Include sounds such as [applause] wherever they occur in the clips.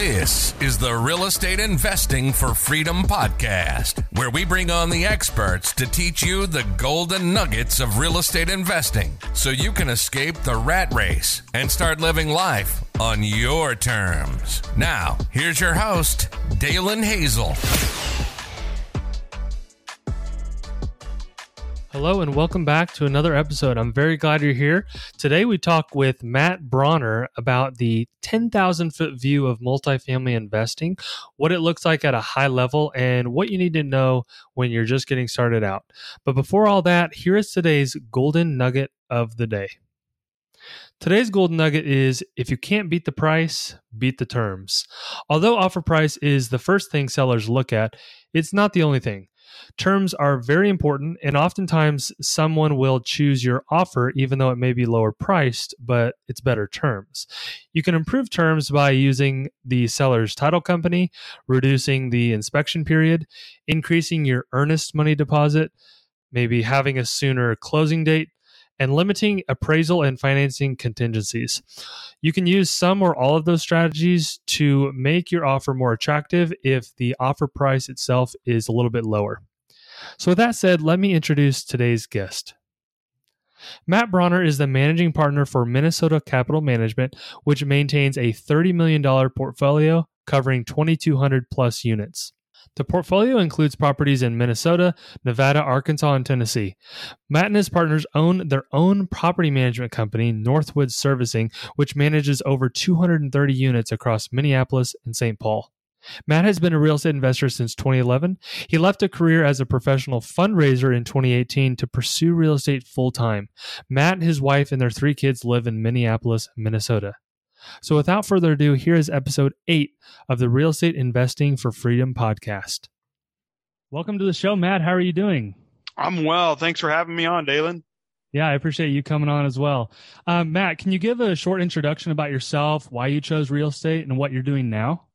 This is the Real Estate Investing for Freedom podcast, where we bring on the experts to teach you the golden nuggets of real estate investing so you can escape the rat race and start living life on your terms. Now, here's your host, Dalen Hazel. Hello and welcome back to another episode. I'm very glad you're here. Today we talk with Matt Bronner about the 10,000 foot view of multifamily investing, what it looks like at a high level, and what you need to know when you're just getting started out. But before all that, here is today's golden nugget of the day. Today's golden nugget is if you can't beat the price, beat the terms. Although offer price is the first thing sellers look at, it's not the only thing. Terms are very important, and oftentimes someone will choose your offer even though it may be lower priced, but it's better terms. You can improve terms by using the seller's title company, reducing the inspection period, increasing your earnest money deposit, maybe having a sooner closing date, and limiting appraisal and financing contingencies. You can use some or all of those strategies to make your offer more attractive if the offer price itself is a little bit lower. So, with that said, let me introduce today's guest. Matt Bronner is the managing partner for Minnesota Capital Management, which maintains a $30 million portfolio covering 2,200 plus units. The portfolio includes properties in Minnesota, Nevada, Arkansas, and Tennessee. Matt and his partners own their own property management company, Northwood Servicing, which manages over 230 units across Minneapolis and St. Paul. Matt has been a real estate investor since 2011. He left a career as a professional fundraiser in 2018 to pursue real estate full time. Matt, his wife, and their three kids live in Minneapolis, Minnesota. So, without further ado, here is episode eight of the Real Estate Investing for Freedom podcast. Welcome to the show, Matt. How are you doing? I'm well. Thanks for having me on, Dalen. Yeah, I appreciate you coming on as well. Um, Matt, can you give a short introduction about yourself, why you chose real estate, and what you're doing now?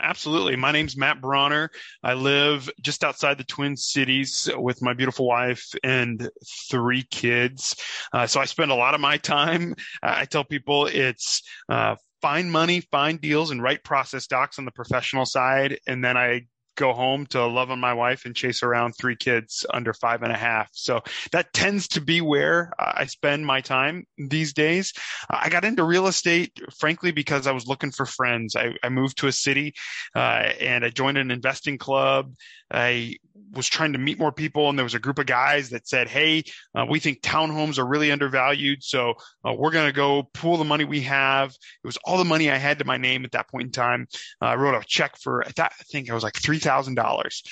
Absolutely. My name's Matt Bronner. I live just outside the Twin Cities with my beautiful wife and three kids. Uh, so I spend a lot of my time. I tell people it's uh, find money, find deals, and write process docs on the professional side. And then I go home to love on my wife and chase around three kids under five and a half. So that tends to be where I spend my time these days. I got into real estate, frankly, because I was looking for friends. I, I moved to a city uh, and I joined an investing club. I was trying to meet more people, and there was a group of guys that said, "Hey, uh, we think townhomes are really undervalued, so uh, we're going to go pool the money we have." It was all the money I had to my name at that point in time. Uh, I wrote a check for I, I think it was like three thousand um, dollars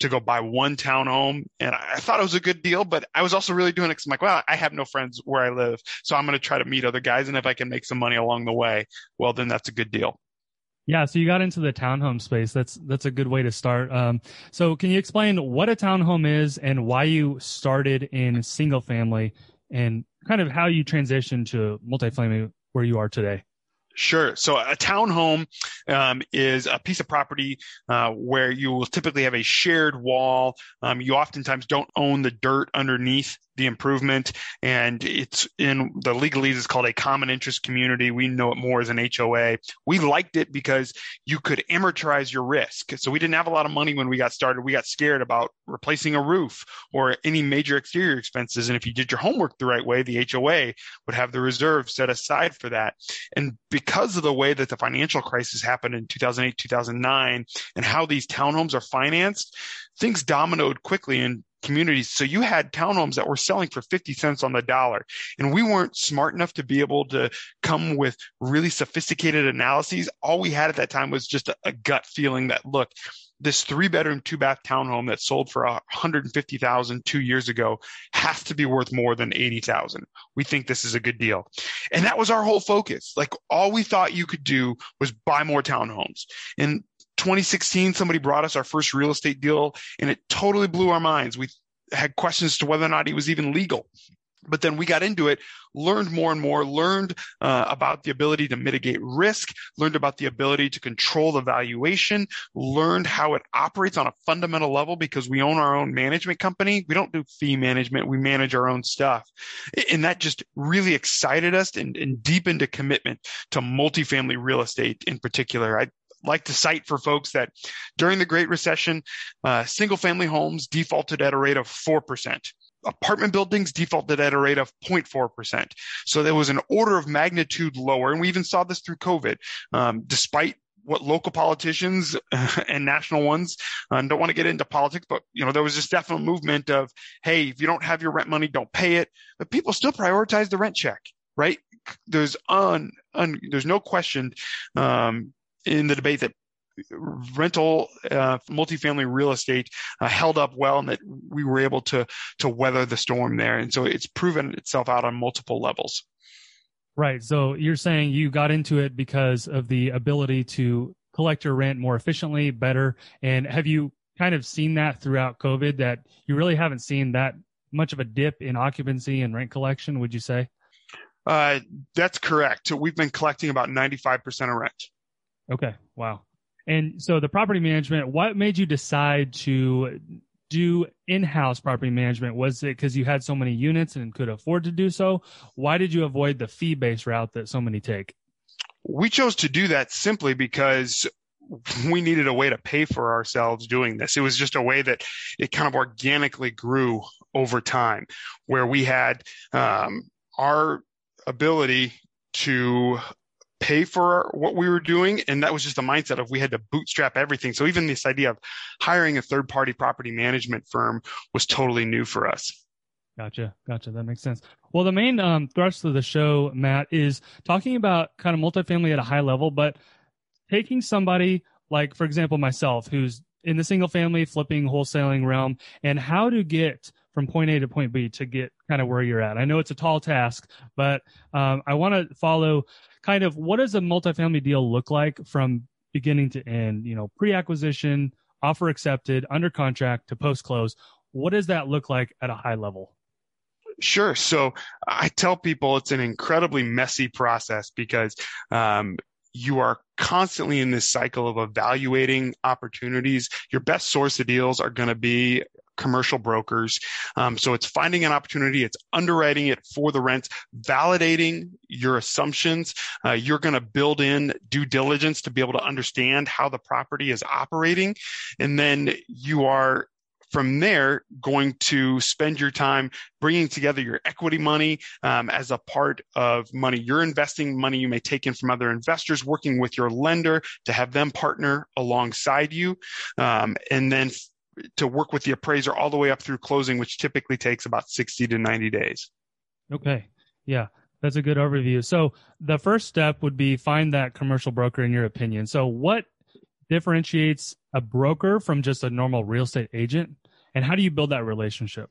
to go buy one townhome, and I, I, thought it was a good deal. But I was also really doing it because I'm like, well, I have no friends where I live, so I'm going to try to meet other guys, and if I can make some money along the way, well, then that's a good deal. Yeah, so you got into the townhome space. That's that's a good way to start. Um, so, can you explain what a townhome is and why you started in single family, and kind of how you transitioned to multifamily where you are today? Sure. So a townhome um, is a piece of property uh, where you will typically have a shared wall. Um, you oftentimes don't own the dirt underneath the improvement, and it's in the legalese is called a common interest community. We know it more as an HOA. We liked it because you could amortize your risk. So we didn't have a lot of money when we got started. We got scared about replacing a roof or any major exterior expenses. And if you did your homework the right way, the HOA would have the reserve set aside for that. And because of the way that the financial crisis happened in 2008, 2009, and how these townhomes are financed, things dominoed quickly and communities. So you had townhomes that were selling for 50 cents on the dollar. And we weren't smart enough to be able to come with really sophisticated analyses. All we had at that time was just a, a gut feeling that, look, this three bedroom, two bath townhome that sold for 150,000 two years ago has to be worth more than 80,000. We think this is a good deal. And that was our whole focus. Like all we thought you could do was buy more townhomes. And 2016, somebody brought us our first real estate deal, and it totally blew our minds. We had questions to whether or not he was even legal. But then we got into it, learned more and more, learned uh, about the ability to mitigate risk, learned about the ability to control the valuation, learned how it operates on a fundamental level because we own our own management company. We don't do fee management, we manage our own stuff. And that just really excited us and, and deepened a commitment to multifamily real estate in particular. I like to cite for folks that during the Great Recession, uh, single family homes defaulted at a rate of 4%. Apartment buildings defaulted at a rate of 0.4%. So there was an order of magnitude lower. And we even saw this through COVID. Um, despite what local politicians [laughs] and national ones uh, don't want to get into politics, but you know there was this definite movement of, hey, if you don't have your rent money, don't pay it. But people still prioritize the rent check, right? There's un there's no question um, in the debate that rental uh, multifamily real estate uh, held up well and that we were able to to weather the storm there and so it's proven itself out on multiple levels Right. So you're saying you got into it because of the ability to collect your rent more efficiently, better. And have you kind of seen that throughout COVID that you really haven't seen that much of a dip in occupancy and rent collection, would you say? Uh, that's correct. We've been collecting about 95% of rent. Okay. Wow. And so the property management, what made you decide to do in-house property management? Was it because you had so many units and could afford to do so? Why did you avoid the fee-based route that so many take? We chose to do that simply because we needed a way to pay for ourselves doing this. It was just a way that it kind of organically grew over time, where we had um, our ability to pay for what we were doing. And that was just the mindset of we had to bootstrap everything. So even this idea of hiring a third party property management firm was totally new for us. Gotcha. Gotcha. That makes sense. Well, the main um, thrust of the show, Matt, is talking about kind of multifamily at a high level, but taking somebody like, for example, myself, who's in the single family flipping wholesaling realm and how to get from point A to point B to get kind of where you're at. I know it's a tall task, but um, I want to follow kind of what does a multifamily deal look like from beginning to end? You know, pre-acquisition, offer accepted, under contract to post close. What does that look like at a high level? Sure. So I tell people it's an incredibly messy process because um, you are constantly in this cycle of evaluating opportunities. Your best source of deals are going to be commercial brokers. Um, so it's finding an opportunity, it's underwriting it for the rent, validating your assumptions. Uh, you're going to build in due diligence to be able to understand how the property is operating. And then you are from there going to spend your time bringing together your equity money um, as a part of money you're investing money you may take in from other investors working with your lender to have them partner alongside you um, and then to work with the appraiser all the way up through closing, which typically takes about 60 to 90 days. Okay. Yeah. That's a good overview. So the first step would be find that commercial broker in your opinion. So what differentiates a broker from just a normal real estate agent and how do you build that relationship?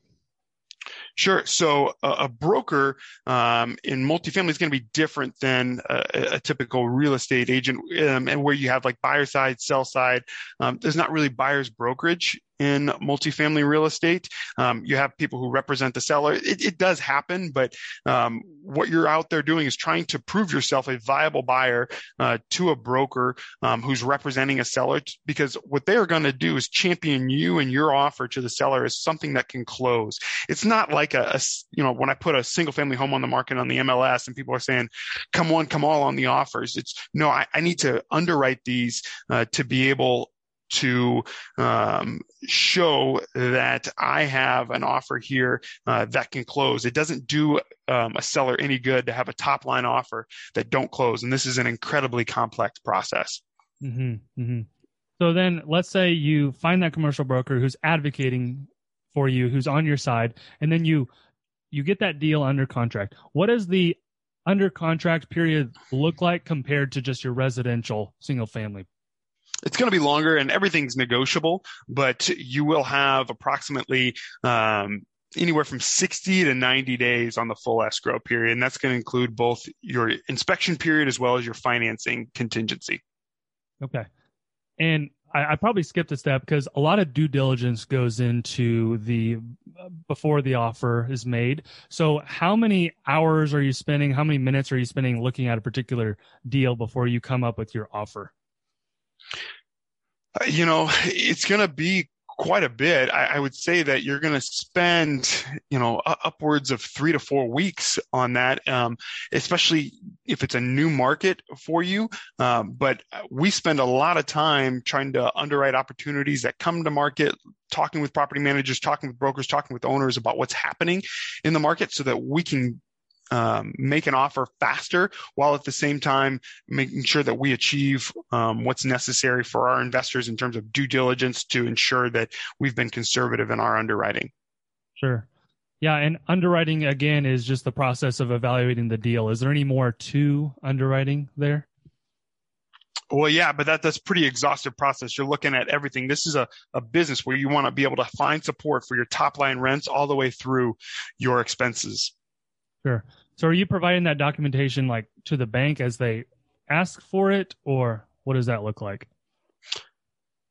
Sure. So a, a broker um, in multifamily is going to be different than a, a typical real estate agent, um, and where you have like buyer side, sell side. Um, there's not really buyer's brokerage in multifamily real estate. Um, you have people who represent the seller. It, it does happen, but um, what you're out there doing is trying to prove yourself a viable buyer uh, to a broker um, who's representing a seller because what they're going to do is champion you and your offer to the seller as something that can close. It's not like a, a you know, when I put a single family home on the market on the MLS and people are saying, come on, come all on the offers. It's no, I, I need to underwrite these uh, to be able to um, show that I have an offer here uh, that can close. It doesn't do um, a seller any good to have a top line offer that don't close, and this is an incredibly complex process. Mm-hmm, mm-hmm. So then, let's say you find that commercial broker who's advocating for you, who's on your side, and then you you get that deal under contract. What does the under contract period look like compared to just your residential single family it's going to be longer and everything's negotiable, but you will have approximately um, anywhere from 60 to 90 days on the full escrow period. And that's going to include both your inspection period as well as your financing contingency. Okay. And I, I, probably skipped a step because a lot of due diligence goes into the before the offer is made. So, how many hours are you spending? How many minutes are you spending looking at a particular deal before you come up with your offer? Uh, you know, it's going to be quite a bit. I, I would say that you're going to spend, you know, upwards of three to four weeks on that, um, especially if it's a new market for you. Um, but we spend a lot of time trying to underwrite opportunities that come to market, talking with property managers, talking with brokers, talking with owners about what's happening in the market so that we can um, make an offer faster while at the same time making sure that we achieve um, what's necessary for our investors in terms of due diligence to ensure that we've been conservative in our underwriting. Sure. Yeah, and underwriting again is just the process of evaluating the deal. Is there any more to underwriting there? Well, yeah, but that that's pretty exhaustive process. You're looking at everything. This is a, a business where you want to be able to find support for your top line rents all the way through your expenses. Sure. So are you providing that documentation like to the bank as they ask for it or what does that look like?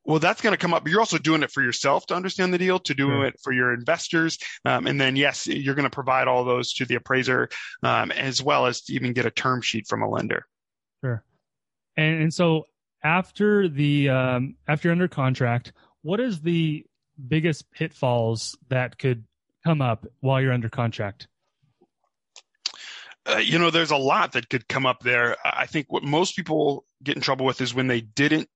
Well, that's going to come up. You're also doing it for yourself to understand the deal, to do sure. it for your investors. Um, and then, yes, you're going to provide all those to the appraiser um, as well as to even get a term sheet from a lender. Sure. And, and so after the um, after you're under contract, what is the biggest pitfalls that could come up while you're under contract? Uh, you know, there's a lot that could come up there. I think what most people get in trouble with is when they didn't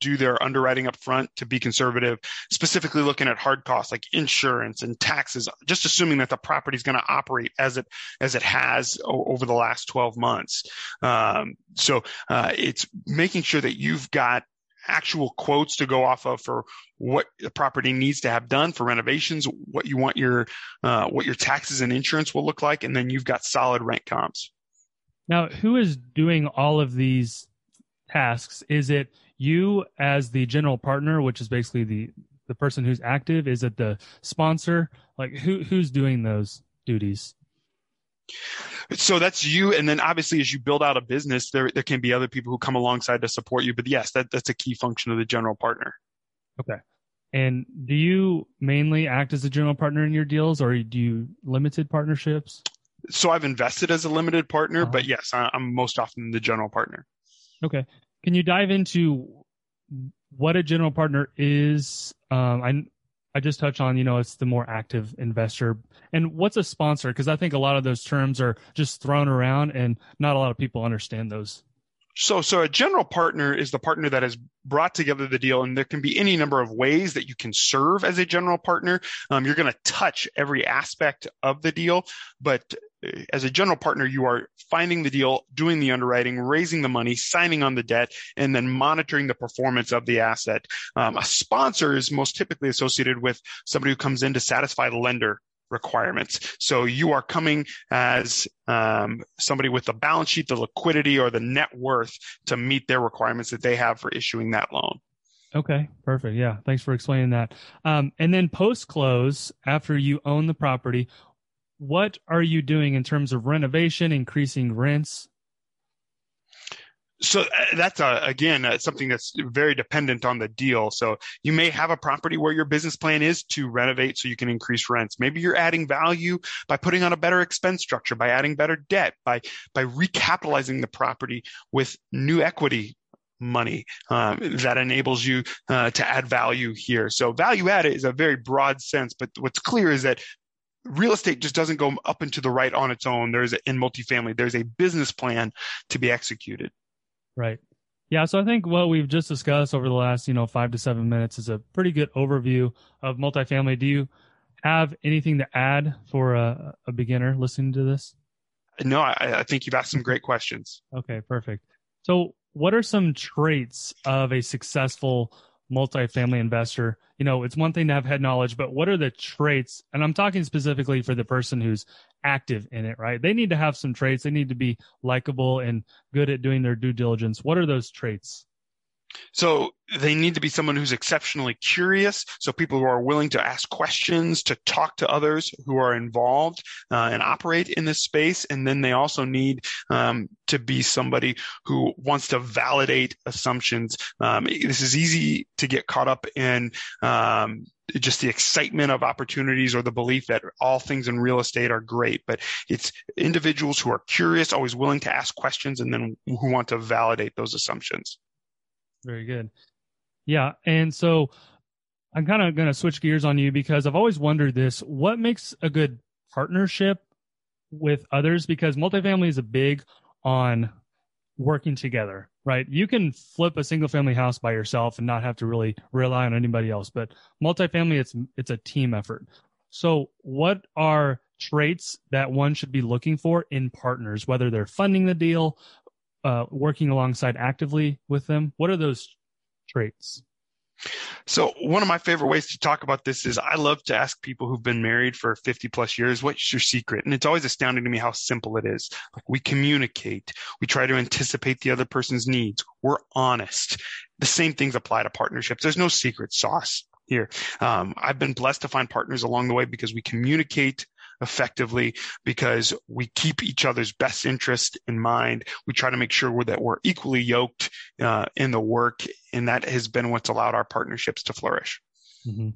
do their underwriting up front to be conservative, specifically looking at hard costs like insurance and taxes, just assuming that the property is going to operate as it as it has o- over the last 12 months. Um, so uh, it's making sure that you've got actual quotes to go off of for what the property needs to have done for renovations, what you want your uh, what your taxes and insurance will look like, and then you've got solid rent comps. Now, who is doing all of these tasks? Is it you as the general partner, which is basically the the person who's active? Is it the sponsor? Like who who's doing those duties? So that's you, and then obviously as you build out a business, there there can be other people who come alongside to support you. But yes, that that's a key function of the general partner. Okay. And do you mainly act as a general partner in your deals, or do you limited partnerships? So I've invested as a limited partner, uh-huh. but yes, I'm most often the general partner. Okay. Can you dive into what a general partner is? Um, I I just touch on, you know, it's the more active investor. And what's a sponsor? Because I think a lot of those terms are just thrown around and not a lot of people understand those. So, so a general partner is the partner that has brought together the deal, and there can be any number of ways that you can serve as a general partner. Um, you're going to touch every aspect of the deal, but as a general partner, you are finding the deal, doing the underwriting, raising the money, signing on the debt, and then monitoring the performance of the asset. Um, a sponsor is most typically associated with somebody who comes in to satisfy the lender requirements. So you are coming as um, somebody with the balance sheet, the liquidity, or the net worth to meet their requirements that they have for issuing that loan. Okay, perfect. Yeah, thanks for explaining that. Um, and then post close, after you own the property, what are you doing in terms of renovation, increasing rents? So uh, that's uh, again uh, something that's very dependent on the deal. So you may have a property where your business plan is to renovate so you can increase rents. Maybe you're adding value by putting on a better expense structure, by adding better debt, by by recapitalizing the property with new equity money um, that enables you uh, to add value here. So value added is a very broad sense, but what's clear is that real estate just doesn't go up and to the right on its own. There's a, in multifamily, there's a business plan to be executed. Right. Yeah. So I think what we've just discussed over the last, you know, five to seven minutes is a pretty good overview of multifamily. Do you have anything to add for a, a beginner listening to this? No, I, I think you've asked some great questions. Okay, perfect. So, what are some traits of a successful multifamily investor, you know, it's one thing to have head knowledge, but what are the traits? And I'm talking specifically for the person who's active in it, right? They need to have some traits. They need to be likable and good at doing their due diligence. What are those traits? So they need to be someone who's exceptionally curious. So people who are willing to ask questions, to talk to others who are involved uh, and operate in this space. And then they also need um, to be somebody who wants to validate assumptions. Um, this is easy to get caught up in. Um, just the excitement of opportunities or the belief that all things in real estate are great, but it's individuals who are curious, always willing to ask questions, and then who want to validate those assumptions. Very good. Yeah. And so I'm kind of going to switch gears on you because I've always wondered this. What makes a good partnership with others? Because multifamily is a big on working together, right? You can flip a single family house by yourself and not have to really rely on anybody else, but multifamily, it's, it's a team effort. So what are traits that one should be looking for in partners, whether they're funding the deal, uh, working alongside actively with them? What are those traits? So one of my favorite ways to talk about this is I love to ask people who've been married for 50 plus years, what's your secret? And it's always astounding to me how simple it is. Like we communicate, we try to anticipate the other person's needs, we're honest. The same things apply to partnerships. There's no secret sauce here. Um, I've been blessed to find partners along the way because we communicate effectively because we keep each other's best interest in mind. We try to make sure that we're equally yoked uh, in the work, and that has been what's allowed our partnerships to flourish. Mm-hmm.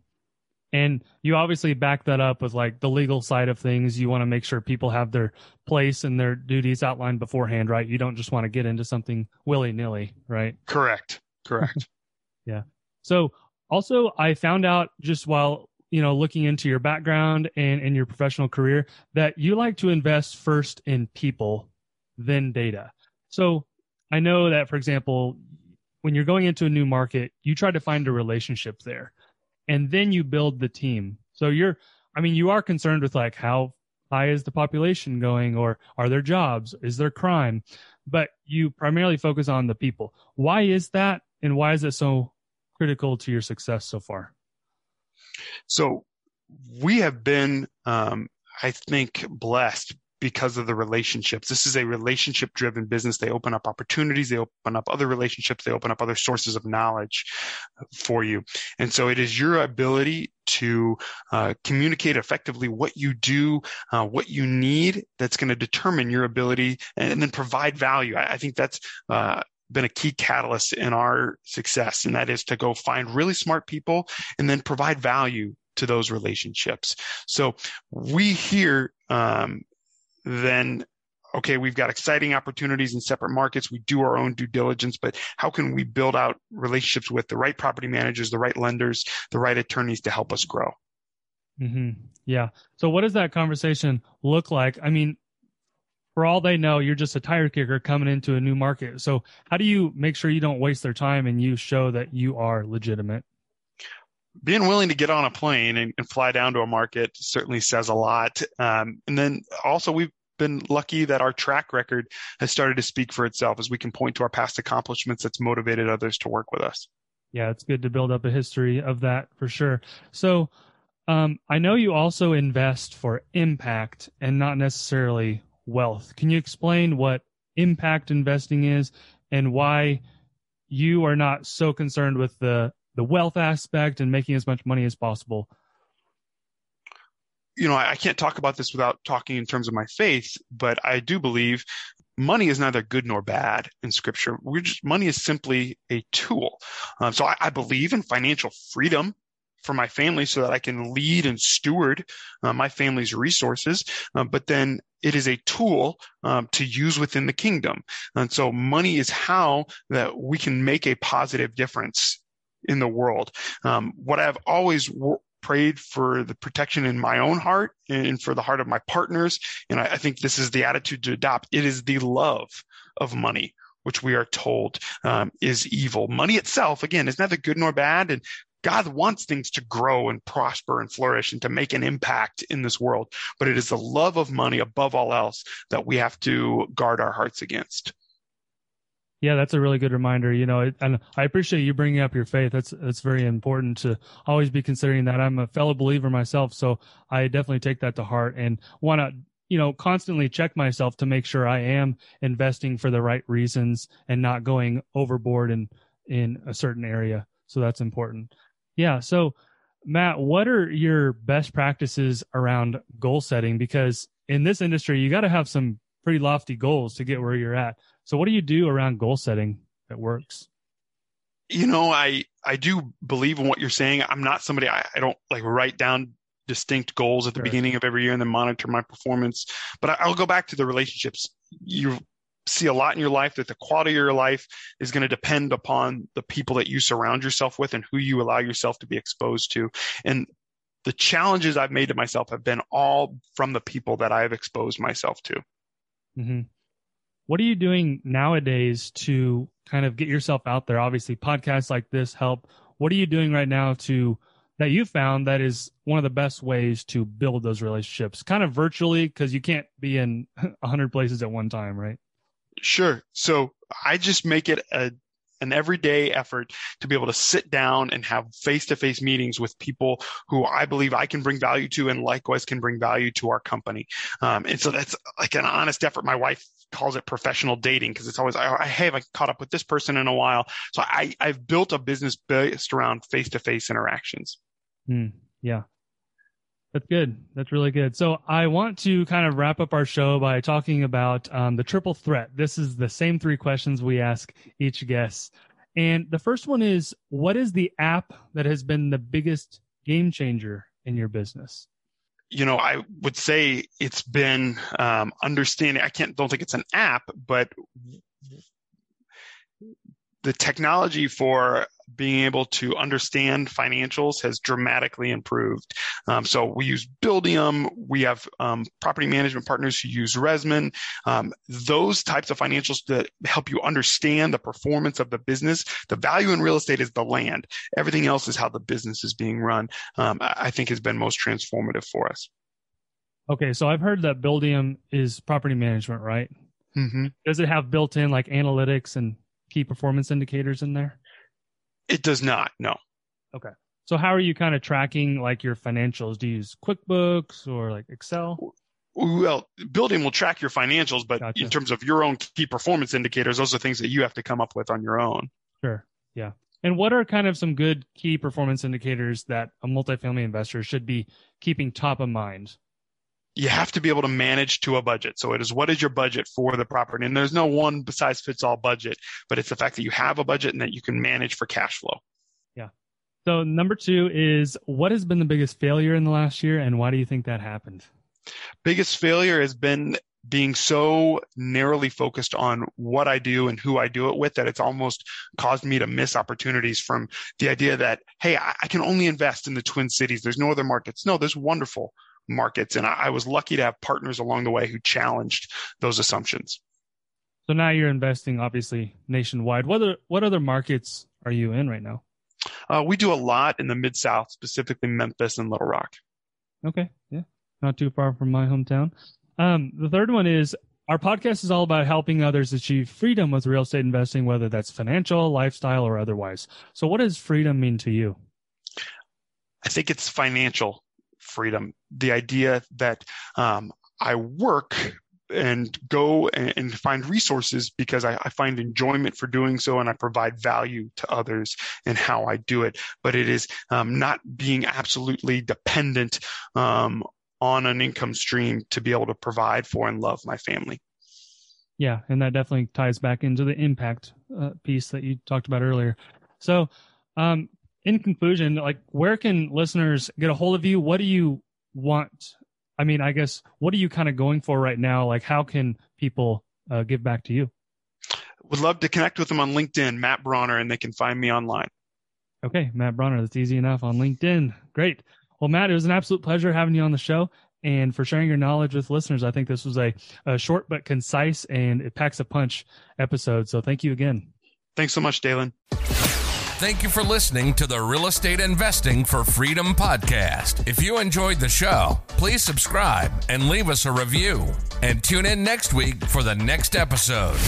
And you obviously back that up with like the legal side of things. You want to make sure people have their place and their duties outlined beforehand, right? You don't just want to get into something willy nilly, right? Correct. Correct. [laughs] yeah. So also, I found out just while you know looking into your background and in your professional career that you like to invest first in people then data. So i know that for example when you're going into a new market you try to find a relationship there and then you build the team. So you're i mean you are concerned with like how high is the population going or are there jobs? Is there crime? But you primarily focus on the people. Why is that and why is it so critical to your success so far so we have been, um, I think, blessed because of the relationships. This is a relationship driven business. They open up opportunities. They open up other relationships. They open up other sources of knowledge for you. And so it is your ability to uh, communicate effectively what you do, uh, what you need that's going to determine your ability and, and, then provide value. I, I think that's, uh, been a key catalyst in our success, and that is to go find really smart people and then provide value to those relationships. So we hear um, then okay, we've got exciting opportunities in separate markets. We do our own due diligence, but how can we build out relationships with the right property managers, the right lenders, the right attorneys to help us grow? Mm-hmm. Yeah. So, what does that conversation look like? I mean, for all they know, you're just a tire kicker coming into a new market. So, how do you make sure you don't waste their time and you show that you are legitimate? Being willing to get on a plane and, and fly down to a market certainly says a lot. Um, and then also, we've been lucky that our track record has started to speak for itself as we can point to our past accomplishments that's motivated others to work with us. Yeah, it's good to build up a history of that for sure. So, um, I know you also invest for impact and not necessarily wealth. Can you explain what impact investing is and why you are not so concerned with the the wealth aspect and making as much money as possible? You know, I, can't talk about this without talking in terms of my faith, but I do believe money is neither good nor bad in scripture. Just, money is simply a tool. Um, so I, I, believe in financial freedom for my family so that I can lead and steward uh, my family's resources. Uh, but then it is a tool um, to use within the kingdom. And so money is how that we can make a positive difference in the world. Um, what I've always prayed for the protection in my own heart and for the heart of my partners. And I, I think this is the attitude to adopt. It is the love of money which we are told um, is evil. Money itself, again, is neither good nor bad, and God wants things to grow and prosper and flourish and to make an impact in this world. But it is the love of money above all else that we have to guard our hearts against. Yeah, that's a really good reminder. You know, and I appreciate you bringing up your faith. That's that's very important to always be considering that. I'm a fellow believer myself, so I definitely take that to heart and want to you know constantly check myself to make sure I am investing for the right reasons and not going overboard in in a certain area. So that's important. Yeah. So, Matt, what are your best practices around goal setting? Because in this industry, you got to have some pretty lofty goals to get where you're at. So, what do you do around goal setting that works? You know, I I do believe in what you're saying. I'm not somebody I, I don't like write down distinct goals at the sure. beginning of every year and then monitor my performance. But I, I'll go back to the relationships. You see a lot in your life that the quality of your life is going to depend upon the people that you surround yourself with and who you allow yourself to be exposed to. And the challenges I've made to myself have been all from the people that I have exposed myself to. Mm-hmm. What are you doing nowadays to kind of get yourself out there? Obviously, podcasts like this help. What are you doing right now to that you found that is one of the best ways to build those relationships, kind of virtually, because you can't be in [laughs] a hundred places at one time, right? Sure. So I just make it a an everyday effort to be able to sit down and have face-to-face meetings with people who I believe I can bring value to and likewise can bring value to our company. Um, and so that's like an honest effort. My wife calls it professional dating because it's always, I, I haven't caught up with this person in a while. So I, I've built a business based around face-to-face interactions. Mm, yeah. That's good. That's really good. So I want to kind of wrap up our show by talking about um, the triple threat. This is the same three questions we ask each guest. And the first one is what is the app that has been the biggest game changer in your business? You know, I would say it's been um, understanding. I can't, don't think it's an app, but the technology for being able to understand financials has dramatically improved. Um, so we use Buildium. We have um, property management partners who use Resman. Um, those types of financials that help you understand the performance of the business. The value in real estate is the land. Everything else is how the business is being run. Um, I think has been most transformative for us. Okay, so I've heard that Buildium is property management, right? Mm-hmm. Does it have built-in like analytics and key performance indicators in there? It does not. No. Okay. So how are you kind of tracking like your financials? Do you use QuickBooks or like Excel? Well, Buildium will track your financials, but gotcha. in terms of your own key performance indicators, those are things that you have to come up with on your own. Sure. Yeah. And what are kind of some good key performance indicators that a multifamily investor should be keeping top of mind? You have to be able to manage to a budget. So it is what is your budget for the property? And there's no one besides fits all budget, but it's the fact that you have a budget and that you can manage for cash flow. Yeah. So number two is what has been the biggest failure in the last year and why do you think that happened? Biggest failure has been being so narrowly focused on what I do and who I do it with that it's almost caused me to miss opportunities from the idea that, hey, I, can only invest in the Twin Cities. There's no other markets. No, there's wonderful markets. And I, I was lucky to have partners along the way who challenged those assumptions. So now you're investing obviously nationwide. What other, what other markets are you in right now? Uh, we do a lot in the mid South, specifically Memphis and Little Rock. Okay, yeah, not too far from my hometown. Um, the third one is our podcast is all about helping others achieve freedom with real estate investing, whether that's financial, lifestyle, or otherwise. So, what does freedom mean to you? I think it's financial freedom. The idea that um, I work and go and, and find resources because I, I, find enjoyment for doing so and I provide value to others and how I do it. But it is um, not being absolutely dependent um, on an income stream to be able to provide for and love my family. Yeah, and that definitely ties back into the impact uh, piece that you talked about earlier. So, um, in conclusion, like where can listeners get a hold of you? What do you want? I mean, I guess what are you kind of going for right now? Like, how can people uh, give back to you? Would love to connect with them on LinkedIn, Matt Bronner, and they can find me online. Okay, Matt Bronner. That's easy enough on LinkedIn. Great. Well, Matt, it was an absolute pleasure having you on the show and for sharing your knowledge with listeners. I think this was a, a short but concise and it packs a punch episode. So thank you again. Thanks so much, Dalen. Thank you for listening to the Real Estate Investing for Freedom podcast. If you enjoyed the show, please subscribe and leave us a review. And tune in next week for the next episode.